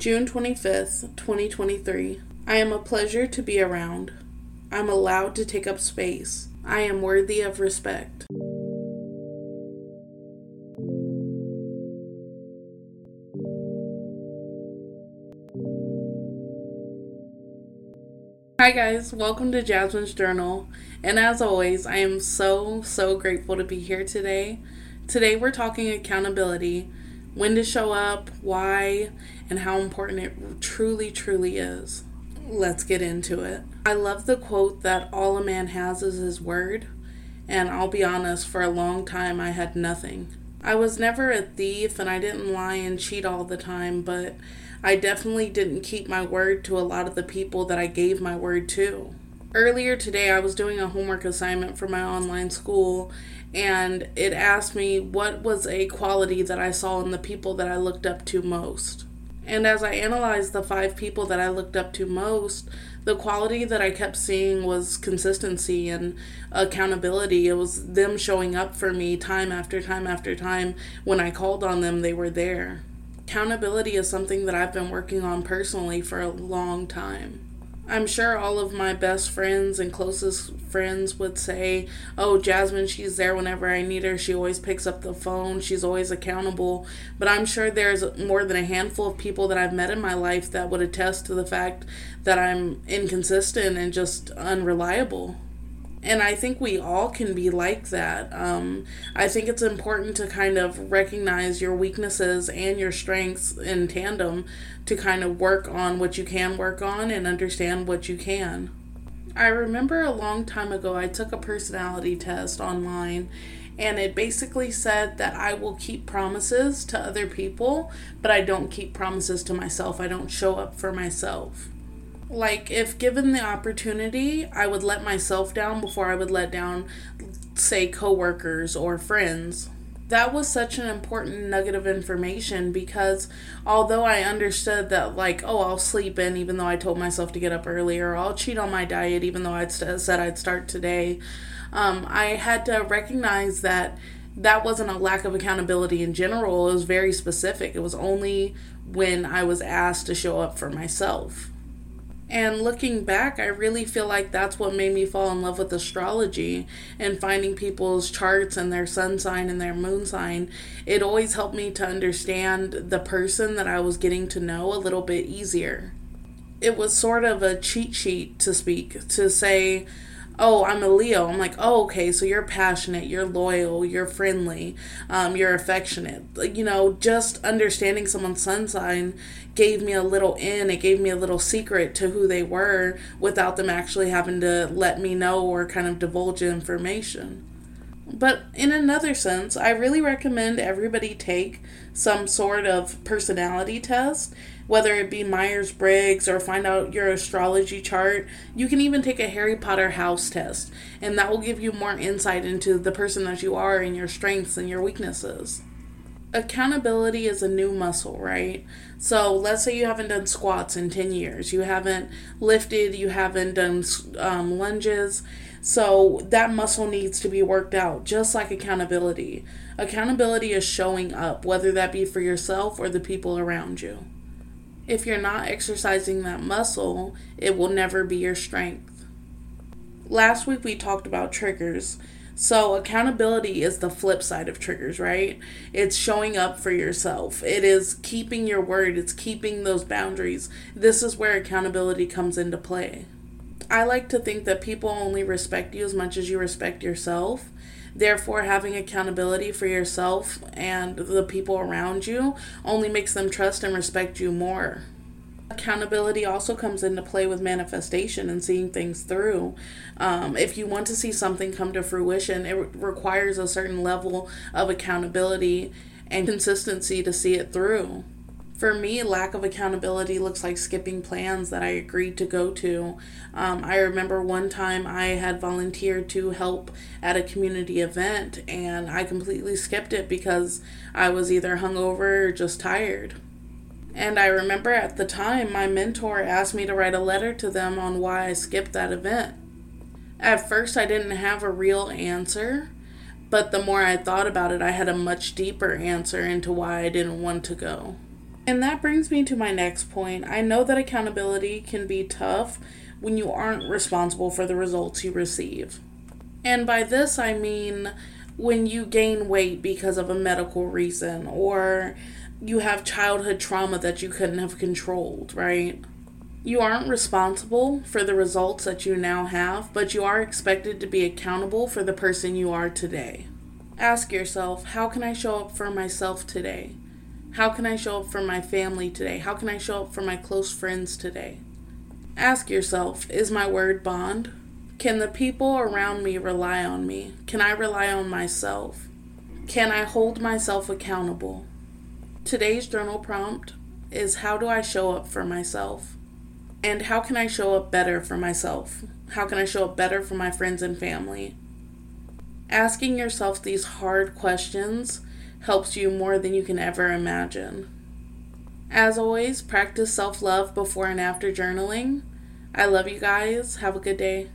June 25th, 2023. I am a pleasure to be around. I'm allowed to take up space. I am worthy of respect. Hi, guys, welcome to Jasmine's Journal. And as always, I am so, so grateful to be here today. Today, we're talking accountability when to show up, why, and how important it truly, truly is. Let's get into it. I love the quote that all a man has is his word, and I'll be honest, for a long time I had nothing. I was never a thief and I didn't lie and cheat all the time, but I definitely didn't keep my word to a lot of the people that I gave my word to. Earlier today, I was doing a homework assignment for my online school, and it asked me what was a quality that I saw in the people that I looked up to most. And as I analyzed the five people that I looked up to most, the quality that I kept seeing was consistency and accountability. It was them showing up for me time after time after time. When I called on them, they were there. Accountability is something that I've been working on personally for a long time. I'm sure all of my best friends and closest friends would say, Oh, Jasmine, she's there whenever I need her. She always picks up the phone. She's always accountable. But I'm sure there's more than a handful of people that I've met in my life that would attest to the fact that I'm inconsistent and just unreliable and I think we all can be like that. Um, I think it's important to kind of recognize your weaknesses and your strengths in tandem to kind of work on what you can work on and understand what you can. I remember a long time ago, I took a personality test online and it basically said that I will keep promises to other people, but I don't keep promises to myself. I don't show up for myself. Like, if given the opportunity, I would let myself down before I would let down, say, coworkers or friends. That was such an important nugget of information because although I understood that, like, oh, I'll sleep in even though I told myself to get up earlier, I'll cheat on my diet even though I'd st- said I'd start today, um, I had to recognize that that wasn't a lack of accountability in general. It was very specific. It was only when I was asked to show up for myself. And looking back, I really feel like that's what made me fall in love with astrology and finding people's charts and their sun sign and their moon sign. It always helped me to understand the person that I was getting to know a little bit easier. It was sort of a cheat sheet to speak, to say, oh, I'm a Leo. I'm like, oh, okay, so you're passionate, you're loyal, you're friendly, um, you're affectionate. You know, just understanding someone's sun sign gave me a little in, it gave me a little secret to who they were without them actually having to let me know or kind of divulge information. But in another sense, I really recommend everybody take some sort of personality test whether it be Myers Briggs or find out your astrology chart. You can even take a Harry Potter house test, and that will give you more insight into the person that you are and your strengths and your weaknesses. Accountability is a new muscle, right? So let's say you haven't done squats in 10 years, you haven't lifted, you haven't done um, lunges. So that muscle needs to be worked out, just like accountability. Accountability is showing up, whether that be for yourself or the people around you if you're not exercising that muscle, it will never be your strength. Last week we talked about triggers. So, accountability is the flip side of triggers, right? It's showing up for yourself. It is keeping your word. It's keeping those boundaries. This is where accountability comes into play. I like to think that people only respect you as much as you respect yourself. Therefore, having accountability for yourself and the people around you only makes them trust and respect you more. Accountability also comes into play with manifestation and seeing things through. Um, if you want to see something come to fruition, it requires a certain level of accountability and consistency to see it through. For me, lack of accountability looks like skipping plans that I agreed to go to. Um, I remember one time I had volunteered to help at a community event and I completely skipped it because I was either hungover or just tired. And I remember at the time my mentor asked me to write a letter to them on why I skipped that event. At first, I didn't have a real answer, but the more I thought about it, I had a much deeper answer into why I didn't want to go. And that brings me to my next point. I know that accountability can be tough when you aren't responsible for the results you receive. And by this, I mean when you gain weight because of a medical reason or you have childhood trauma that you couldn't have controlled, right? You aren't responsible for the results that you now have, but you are expected to be accountable for the person you are today. Ask yourself, how can I show up for myself today? How can I show up for my family today? How can I show up for my close friends today? Ask yourself, is my word bond? Can the people around me rely on me? Can I rely on myself? Can I hold myself accountable? Today's journal prompt is How do I show up for myself? And how can I show up better for myself? How can I show up better for my friends and family? Asking yourself these hard questions helps you more than you can ever imagine. As always, practice self love before and after journaling. I love you guys. Have a good day.